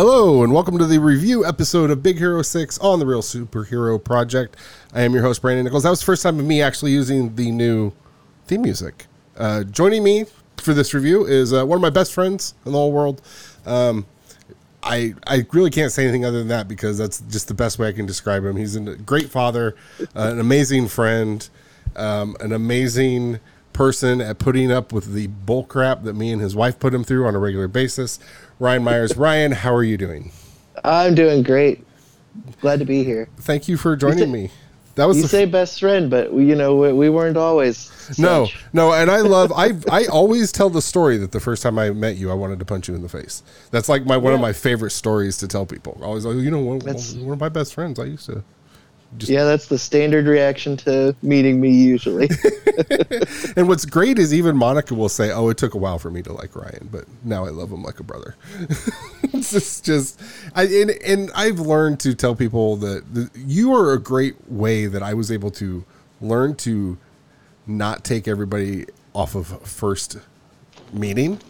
Hello, and welcome to the review episode of Big Hero 6 on the Reel Superhero Project. I am your host, Brandon Nichols. That was the first time of me actually using the new theme music. Uh, joining me for this review is uh, one of my best friends in the whole world. Um, I, I really can't say anything other than that because that's just the best way I can describe him. He's a great father, uh, an amazing friend, um, an amazing person at putting up with the bull crap that me and his wife put him through on a regular basis. Ryan Myers. Ryan, how are you doing? I'm doing great. Glad to be here. Thank you for joining say- me. That was You say best friend, but we, you know we, we weren't always. Such. No, no, and I love I I always tell the story that the first time I met you, I wanted to punch you in the face. That's like my one of my favorite stories to tell people. Always like, you know, one, That's- one of my best friends. I used to. Yeah, that's the standard reaction to meeting me usually. And what's great is even Monica will say, "Oh, it took a while for me to like Ryan, but now I love him like a brother." it's just, just I and, and I've learned to tell people that the, you are a great way that I was able to learn to not take everybody off of first meeting.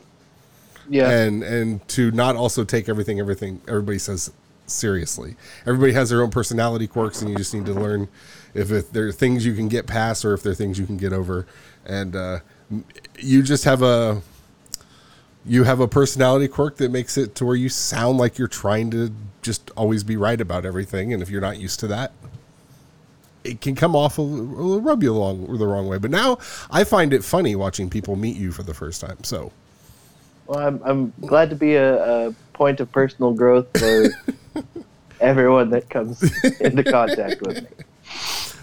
yeah, and and to not also take everything everything everybody says seriously. Everybody has their own personality quirks, and you just need to learn if, if there are things you can get past or if there are things you can get over. And uh, you just have a you have a personality quirk that makes it to where you sound like you're trying to just always be right about everything. And if you're not used to that, it can come off a, rub you along the wrong way. But now I find it funny watching people meet you for the first time. So. well, I'm I'm glad to be a, a point of personal growth for everyone that comes into contact with me.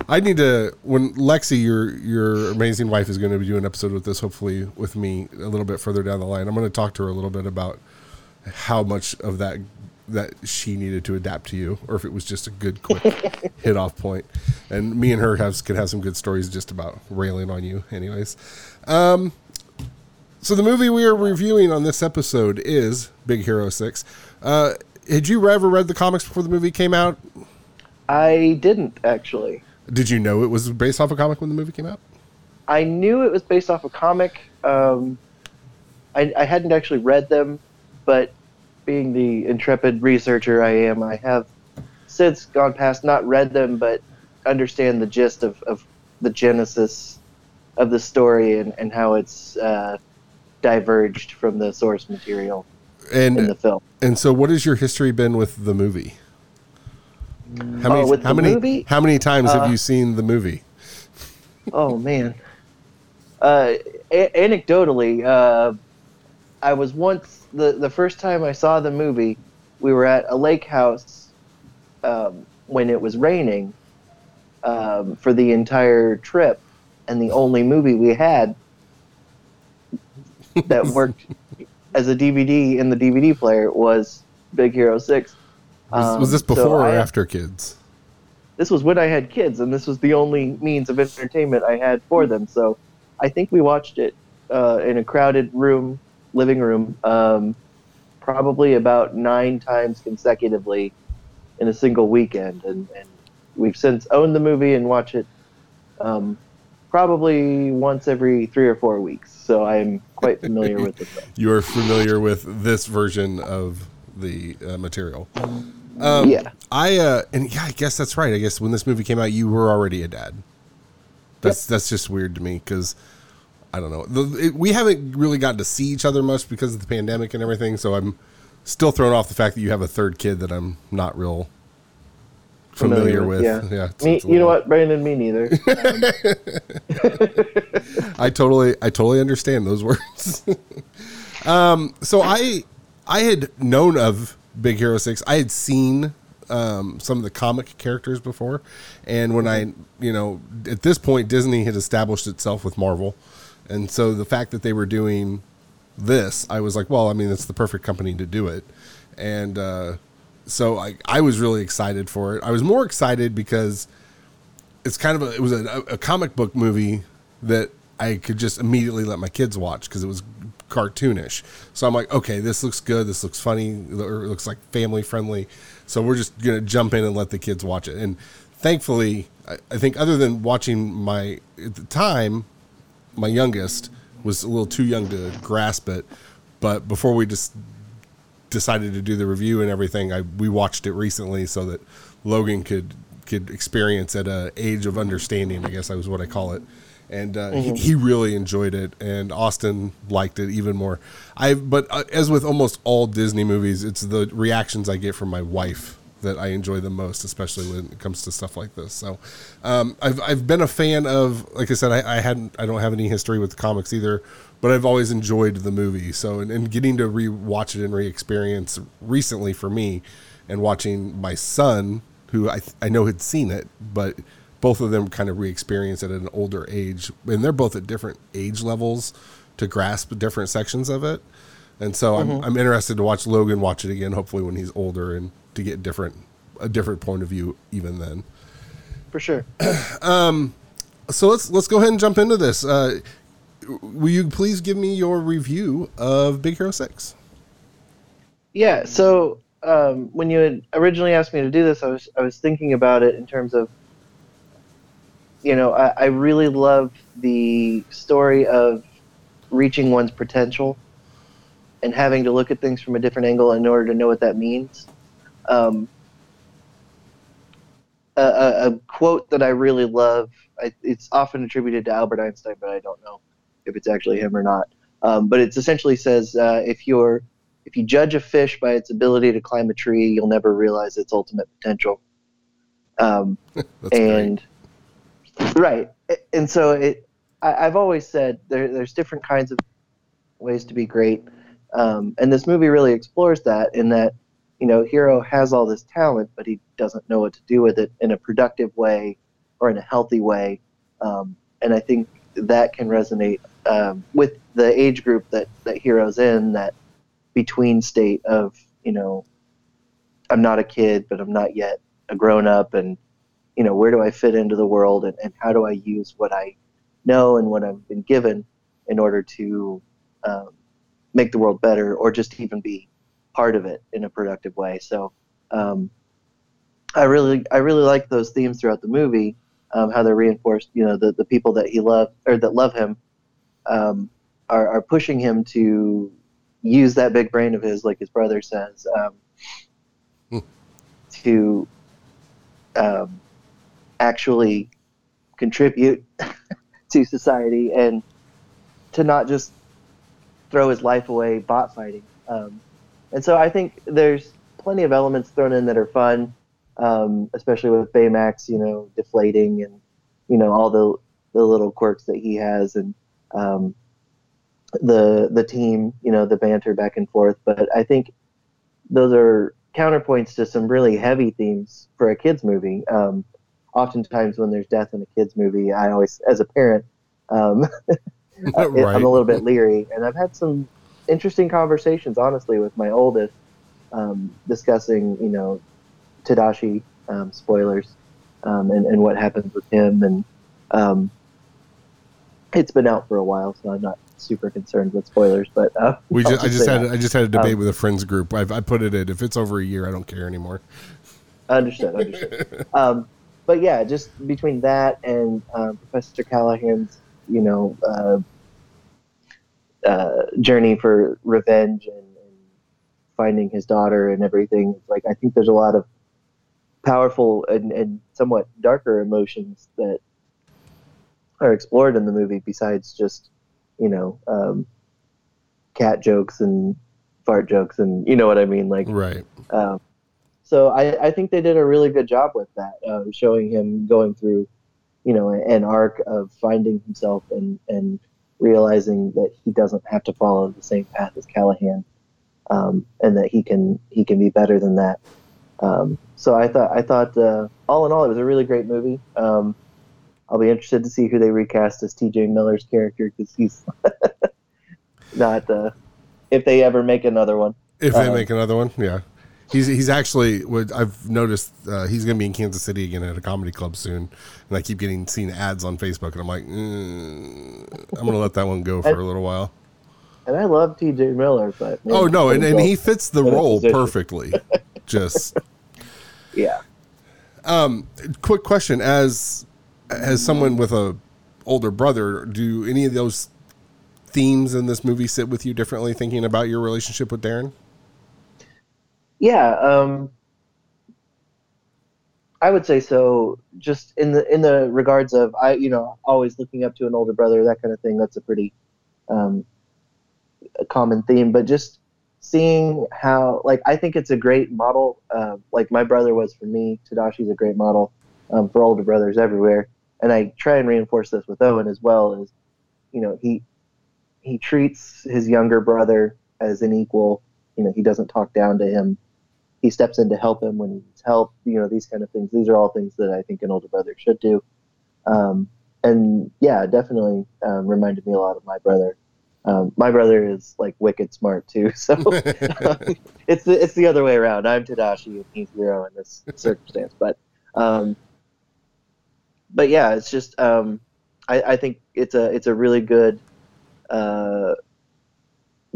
I need to when Lexi, your your amazing wife, is going to be doing an episode with this. Hopefully, with me a little bit further down the line. I'm going to talk to her a little bit about how much of that that she needed to adapt to you, or if it was just a good quick hit off point. And me and her have could have some good stories just about railing on you. Anyways, um, so the movie we are reviewing on this episode is Big Hero Six. Uh, had you ever read the comics before the movie came out? I didn't actually. Did you know it was based off a comic when the movie came out? I knew it was based off a comic. Um, I, I hadn't actually read them, but being the intrepid researcher I am, I have since gone past not read them, but understand the gist of, of the genesis of the story and, and how it's uh, diverged from the source material in And the film. and so, what has your history been with the movie? How Oh, with how many movie? how many times Uh, have you seen the movie? Oh man. Uh, a- anecdotally, uh, I was once the the first time I saw the movie. We were at a lake house um, when it was raining um, for the entire trip, and the only movie we had that worked as a DVD in the DVD player was Big Hero Six. Was, was Um, this so before or I- after kids? this was when I had kids, and this was the only means of entertainment I had for them. So I think we watched it uh, in a crowded room, living room, um, probably about nine times consecutively in a single weekend. And, and we've since owned the movie and watch it um, probably once every three or four weeks. So I'm quite familiar with film. You are familiar with this version of the uh, material. Um, Yeah. I uh, and yeah, I guess that's right. I guess when this movie came out, you were already a dad. That's that's just weird to me because I don't know. The, it, we haven't really gotten to see each other much because of the pandemic and everything. So I'm still thrown off the fact that you have a third kid that I'm not real familiar, with. Yeah. Yeah, it's- Me, it's you know what, Brandon? Me neither. I totally I totally understand those words. um, so I I had known of Big Hero Six. I had seen um, some of the comic characters before, and when I you know at this point Disney had established itself with Marvel, and so the fact that they were doing this, I was like, well, I mean, it's the perfect company to do it, and uh, so I I was really excited for it. I was more excited because it's kind of a it was a, a comic book movie that I could just immediately let my kids watch because it was cartoonish. So I'm like, okay, this looks good. This looks funny. It looks like family friendly. So we're just gonna jump in and let the kids watch it. And thankfully, I, I think other than watching my at the time, my youngest was a little too young to grasp it. But before we just decided to do the review and everything, I we watched it recently so that Logan could could experience at a age of understanding. I guess that was what I call it. And uh, he, he really enjoyed it, and Austin liked it even more. I but uh, as with almost all Disney movies, it's the reactions I get from my wife that I enjoy the most, especially when it comes to stuff like this. So, um, I've I've been a fan of, like I said, I, I hadn't, I don't have any history with the comics either, but I've always enjoyed the movie. So, and, and getting to re-watch it and re-experience recently for me, and watching my son, who I I know had seen it, but both of them kind of re-experience it at an older age, and they're both at different age levels to grasp different sections of it. And so I'm, I'm interested to watch Logan watch it again, hopefully when he's older and to get different a different point of view even then. For sure. So let's let's go ahead and jump into this. Uh, will you please give me your review of Big Hero Six? Yeah. So um, when you had originally asked me to do this, I was I was thinking about it in terms of, you know, I, I really love the story of reaching one's potential and having to look at things from a different angle in order to know what that means. Um, a, a, a quote that I really love. I, it's often attributed to Albert Einstein, but I don't know if it's actually him or not. Um, but it essentially says uh, if you're if you judge a fish by its ability to climb a tree, you'll never realize its ultimate potential. Um, and right, and so it. I, I've always said there, there's different kinds of ways to be great, um, and this movie really explores that. In that, you know, Hiro has all this talent, but he doesn't know what to do with it in a productive way or in a healthy way. Um, and I think that can resonate um, with the age group that that Hiro's in. That between state of you know, I'm not a kid, but I'm not yet a grown up, and you know, where do I fit into the world, and, and how do I use what I know and what I've been given in order to um, make the world better, or just even be part of it in a productive way. So, um, I really, I really like those themes throughout the movie. Um, how they're reinforced, you know, the, the people that he loved or that love him um, are, are pushing him to use that big brain of his, like his brother says, um, Hmm. to um, actually contribute to society and to not just throw his life away bot fighting. Um, and so I think there's plenty of elements thrown in that are fun, um, especially with Baymax, you know, deflating and you know all the the little quirks that he has and um, the the team, you know, the banter back and forth. But I think those are counterpoints to some really heavy themes for a kids movie. Um, oftentimes, when there's death in a kids movie, I always, as a parent, um, Right. I'm a little bit leery. And I've had some interesting conversations, honestly, with my oldest, um, discussing, you know, Tadashi um, spoilers um, and, and what happens with him. And um, it's been out for a while, so I'm not super concerned with spoilers. But uh, We I'll just, I just had that. I just had a debate Um, with a friends group. I've, I put it in. If it's over a year, I don't care anymore. Understood. Understood. um, but yeah, just between that and um, Professor Callahan's, you know, uh, uh, journey for revenge and, and finding his daughter and everything, it's like I think there's a lot of powerful and, and somewhat darker emotions that are explored in the movie besides just, you know, um, cat jokes and fart jokes and you know what I mean, like Right. um, so I, I think they did a really good job with that, uh, showing him going through, you know, an arc of finding himself and, and realizing that he doesn't have to follow the same path as Callahan, um, and that he can he can be better than that. Um, so I thought I thought uh, all in all it was a really great movie. I'll be interested to see who they recast as T.J. Miller's character because he's not uh, if they ever make another one. If they Um, make another one, yeah. He's he's actually what I've noticed. Uh, he's going to be in Kansas City again at a comedy club soon, and I keep getting seen ads on Facebook, and I'm like, mm, I'm going to let that one go for a little while. And I love T.J. Miller, but Oh no, and, and he fits the role perfectly. Just yeah. Um, quick question: as as someone with a older brother, do any of those themes in this movie sit with you differently? Thinking about your relationship with Darren. Yeah, um, I would say so. Just in the in the regards of I, you know, always looking up to an older brother, that kind of thing. That's a pretty um, a common theme. But just seeing how, like, I think it's a great model. Uh, like my brother was for me. Tadashi's a great model um, for older brothers everywhere. And I try and reinforce this with Owen as well. Is you know he he treats his younger brother as an equal. You know, he doesn't talk down to him. He steps in to help him when he needs help. You know, these kind of things. These are all things that I think an older brother should do. Um, and yeah, definitely um, reminded me a lot of my brother. Um, my brother is like wicked smart too, so it's the it's the other way around. I'm Tadashi and he's Hiro in this circumstance, but um, but yeah, it's just um, I, I think it's a it's a really good uh,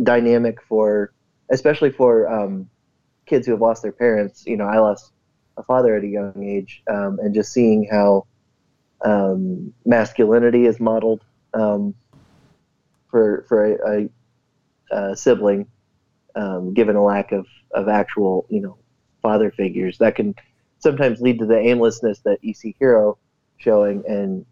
dynamic for especially for um, kids who have lost their parents. You know, I lost a father at a young age, um, and just seeing how um, masculinity is modeled um, for for a, a, a sibling, um, given a lack of of actual you know father figures, that can sometimes lead to the aimlessness that EC Hiro showing, and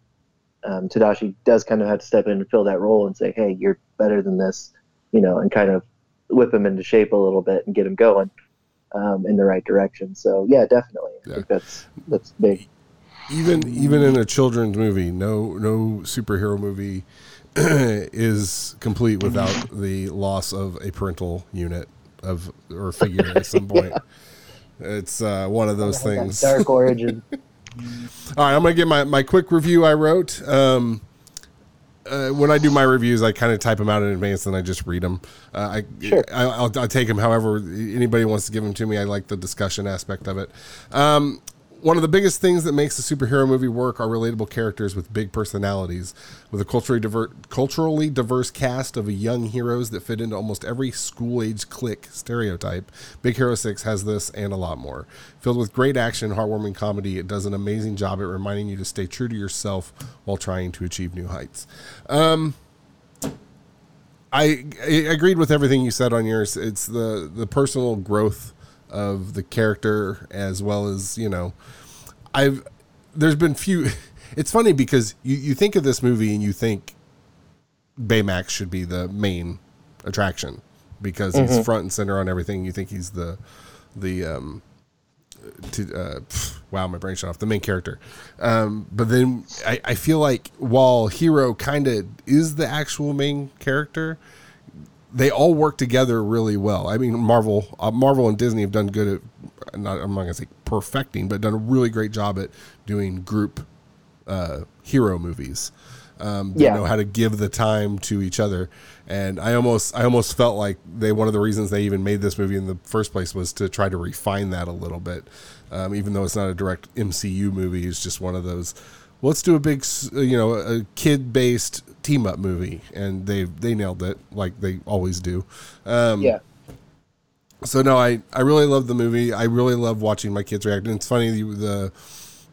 um, Tadashi does kind of have to step in and fill that role and say, "Hey, you're better than this," you know, and kind of whip him into shape a little bit and get him going um, in the right direction. So yeah, definitely, I Yeah. think that's that's big. even even in a children's movie, no no superhero movie is complete without the loss of a parental unit of or figure at some point. It's uh, one of those things. dark origin. All right, I'm gonna get my, my quick review I wrote. Um, uh, when I do my reviews, I kind of type them out in advance and I just read them. Uh, I, Sure. I I'll, I'll take them however anybody wants to give them to me. I like the discussion aspect of it. Um, one of the biggest things that makes a superhero movie work are relatable characters with big personalities, with a culturally diver- culturally diverse cast of young heroes that fit into almost every school age clique stereotype. Big Hero 6 has this and a lot more. Filled with great action, heartwarming comedy, it does an amazing job at reminding you to stay true to yourself while trying to achieve new heights. Um, I, I agreed with everything you said on yours. It's the the personal growth of the character as well as you know. I've there's been few. It's funny because you you think of this movie and you think Baymax should be the main attraction because he's front and center on everything. You think he's the the um to uh, pff, wow my brain shut off the main character um, but then I, I feel like while Hiro kind of is the actual main character they all work together really well i mean marvel uh, marvel and disney have done good at not i'm not gonna say perfecting but done a really great job at doing group uh, hero movies. Um, they Yeah. know how to give the time to each other, and I almost I almost felt like they one of the reasons they even made this movie in the first place was to try to refine that a little bit. Um, even though it's not a direct MCU movie, it's just one of those. Let's do a big, uh, you know, a kid based team up movie, and they they nailed it like they always do. Um, yeah. so no, I I really love the movie. I really love watching my kids react. And it's funny the the,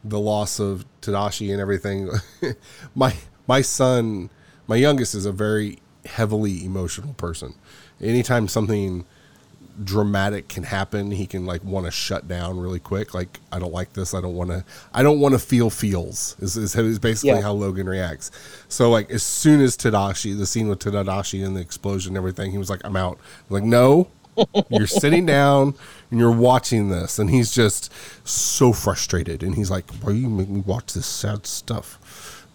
the loss of Tadashi and everything. my my son, my youngest, is a very heavily emotional person. Anytime something dramatic can happen, he can like want to shut down really quick. Like I don't like this. I don't want to. I don't want to feel feels. Is, is is basically Yeah. how Logan reacts. So like as soon as Tadashi, the scene with Tadashi and the explosion and everything, he was like, "I'm out." I'm like no, you're sitting down and you're watching this, and he's just so frustrated, and he's like, "Why are you make me watch this sad stuff?"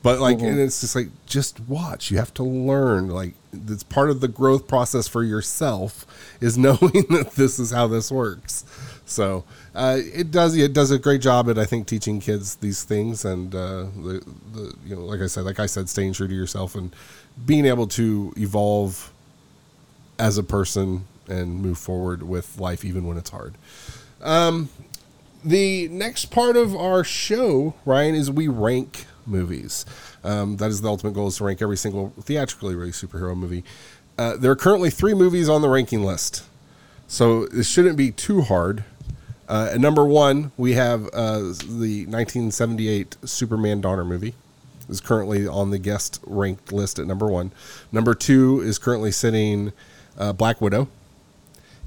But like, and it's just like, just watch. You have to learn. Like, it's part of the growth process for yourself is knowing that this is how this works. So uh, it does. It does a great job at I think teaching kids these things, and uh, the the you know, like I said, like I said, staying true to yourself and being able to evolve as a person and move forward with life even when it's hard. Um, the next part of our show, Ryan, is we rank movies. Um, that is the ultimate goal is to rank every single theatrically released superhero movie. Uh, there are currently three movies on the ranking list, so this shouldn't be too hard. Uh, at number one, we have uh, the 1978 Superman Donner movie. Is currently on the guest ranked list at number one. Number two is currently sitting uh, Black Widow.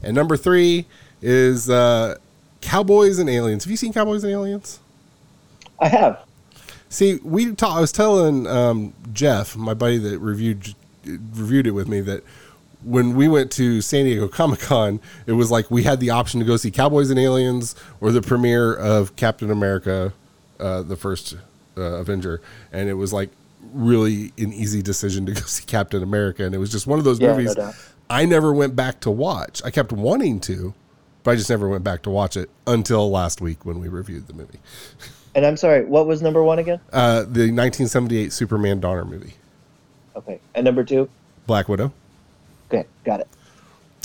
And number three is uh, Cowboys and Aliens. Have you seen Cowboys and Aliens? I have. See, we ta- I was telling um, Jeff, my buddy that reviewed reviewed it with me, that when we went to San Diego Comic Con, it was like we had the option to go see Cowboys and Aliens or the premiere of Captain America, uh, the first uh, Avenger, and it was like really an easy decision to go see Captain America, and it was just one of those Yeah, movies doubt. I never went back to watch. I kept wanting to, but I just never went back to watch it until last week when we reviewed the movie, And I'm sorry, what was number one again? uh, the 1978 Superman Donner movie, Okay. And number two? Black Widow. Okay, got it.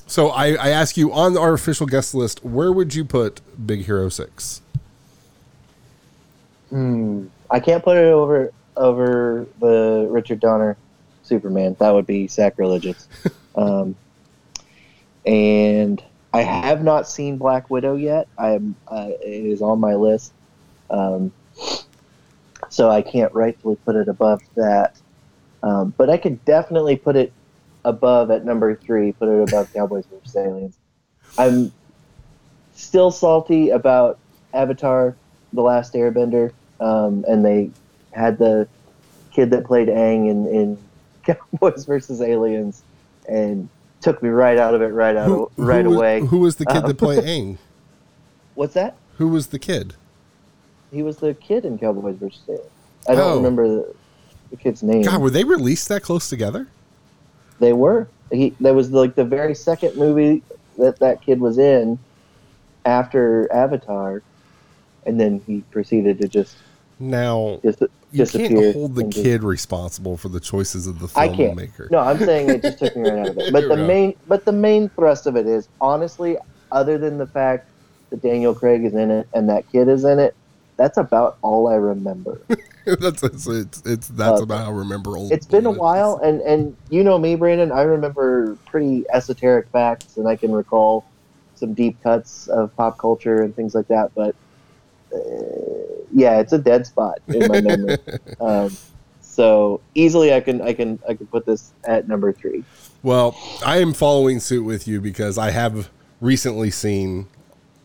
So I, I ask you on our official guest list, where would you put Big Hero Six? Hmm, I can't put it over over the Richard Donner Superman. That would be sacrilegious. um, and I have not seen Black Widow yet. I'm uh, it is on my list, um, so I can't rightfully put it above that. Um, but I could definitely put it above at number three. Put it above Cowboys vs Aliens. I'm still salty about Avatar: The Last Airbender, um, and they had the kid that played Aang in, in Cowboys versus Aliens, and took me right out of it right out right was- away. Who was the kid Uh, that played Aang? What's that? Who was the kid? He was the kid in Cowboys Aliens. I don't Oh. remember the, the kid's name. God, were they released that close together? They were. He that was like the very second movie that that kid was in after Avatar, and then he proceeded to just Now dis- you can't hold the kid responsible for the choices of the filmmaker. No, I'm saying it just took me right out of it. But the main, but the main thrust of it is honestly, other than the fact that Daniel Craig is in it and that kid is in it, that's about all I remember. that's it's, it's, it's that's Uh, about how I remember old. it's been a while, and and you know me, Brandon. I remember pretty esoteric facts, and I can recall some deep cuts of pop culture and things like that. But yeah, it's a dead spot in my memory. um, so easily, I can I can I can put this at number three. Well, I am following suit with you because I have recently seen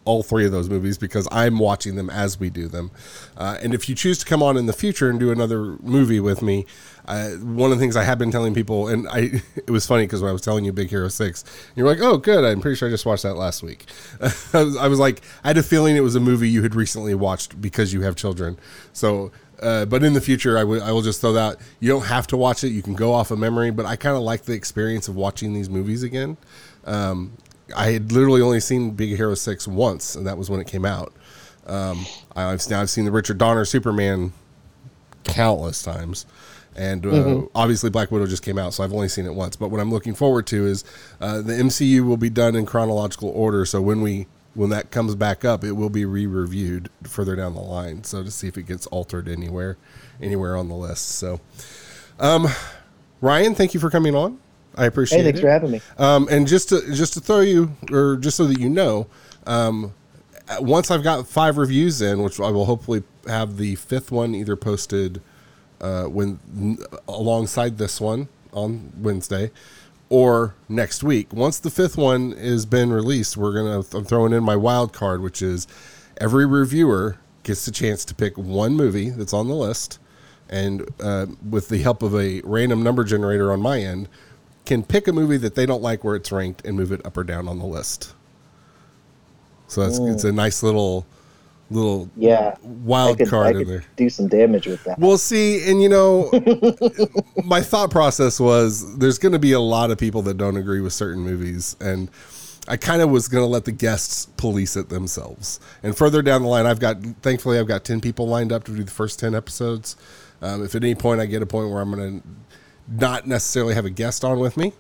all three of those movies because I'm watching them as we do them. Uh, and if you choose to come on in the future and do another movie with me, uh, one of the things I have been telling people, and I, it was funny because when I was telling you Big Hero Six, you're like, "Oh, good! I'm pretty sure I just watched that last week." I, was, I was like, I had a feeling it was a movie you had recently watched because you have children. So, uh, but in the future, I will- just throw that. You don't have to watch it; you can go off of memory. But I kind of like the experience of watching these movies again. Um, I had literally only seen Big Hero Six once, and that was when it came out. Um, I've now I've seen the Richard Donner Superman countless times, and uh, obviously Black Widow just came out, so I've only seen it once. But what I'm looking forward to is uh, the MCU will be done in chronological order. So when we when that comes back up, it will be re-reviewed further down the line. So to see if it gets altered anywhere anywhere on the list. So, um, Ryan, thank you for coming on. I appreciate Hey, thanks it. for having me. Um, and just to just to throw you, or just so that you know, um, uh, once I've got five reviews in, which I will hopefully have the fifth one either posted uh, when alongside this one on Wednesday or next week. Once the fifth one has been released, we're gonna I'm throwing in my wild card, which is every reviewer gets a chance to pick one movie that's on the list, and uh, with the help of a random number generator on my end, can pick a movie that they don't like where it's ranked and move it up or down on the list. So that's it's a nice little little Yeah, wild could, I card in there. do some damage with that. Well, see, and you know, my thought process was there's going to be a lot of people that don't agree with certain movies, and I kind of was going to let the guests police it themselves. And further down the line, I've got thankfully I've got ten people lined up to do the first ten episodes. Um, if at any point I get a point where I'm going to not necessarily have a guest on with me,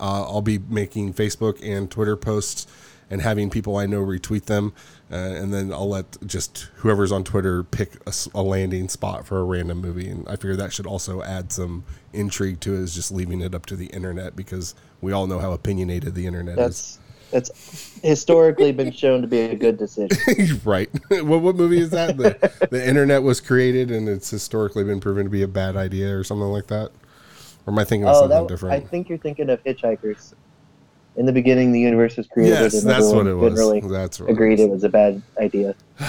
uh, I'll be making Facebook and Twitter posts and having people I know retweet them, uh, and then I'll let just whoever's on Twitter pick a landing spot for a random movie. And I figure that should also add some intrigue to it, is just leaving it up to the internet because we all know how opinionated the internet is. That's that's historically been shown to be a good decision. right. what, what movie is that? The, the internet was created and it's historically been proven to be a bad idea or something like that. Or am I thinking of Oh, something that, different? I think you're thinking of Hitchhikers. in the beginning the universe was created. Yes, and that's what it was. Generally That's what it agreed was. it was a bad idea.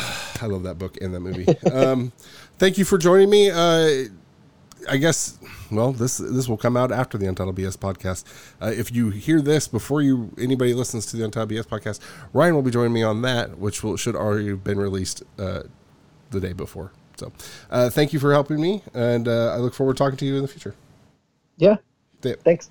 I love that book and that movie. um, thank you for joining me. Uh, I guess well, this this will come out after the Untitled BS podcast. Uh, if you hear this before you anybody listens to the Untitled BS podcast, Ryan will be joining me on that, which will should already have been released uh, the day before. So, uh, thank you for helping me, and uh, I look forward to talking to you in the future. Yeah. Thanks.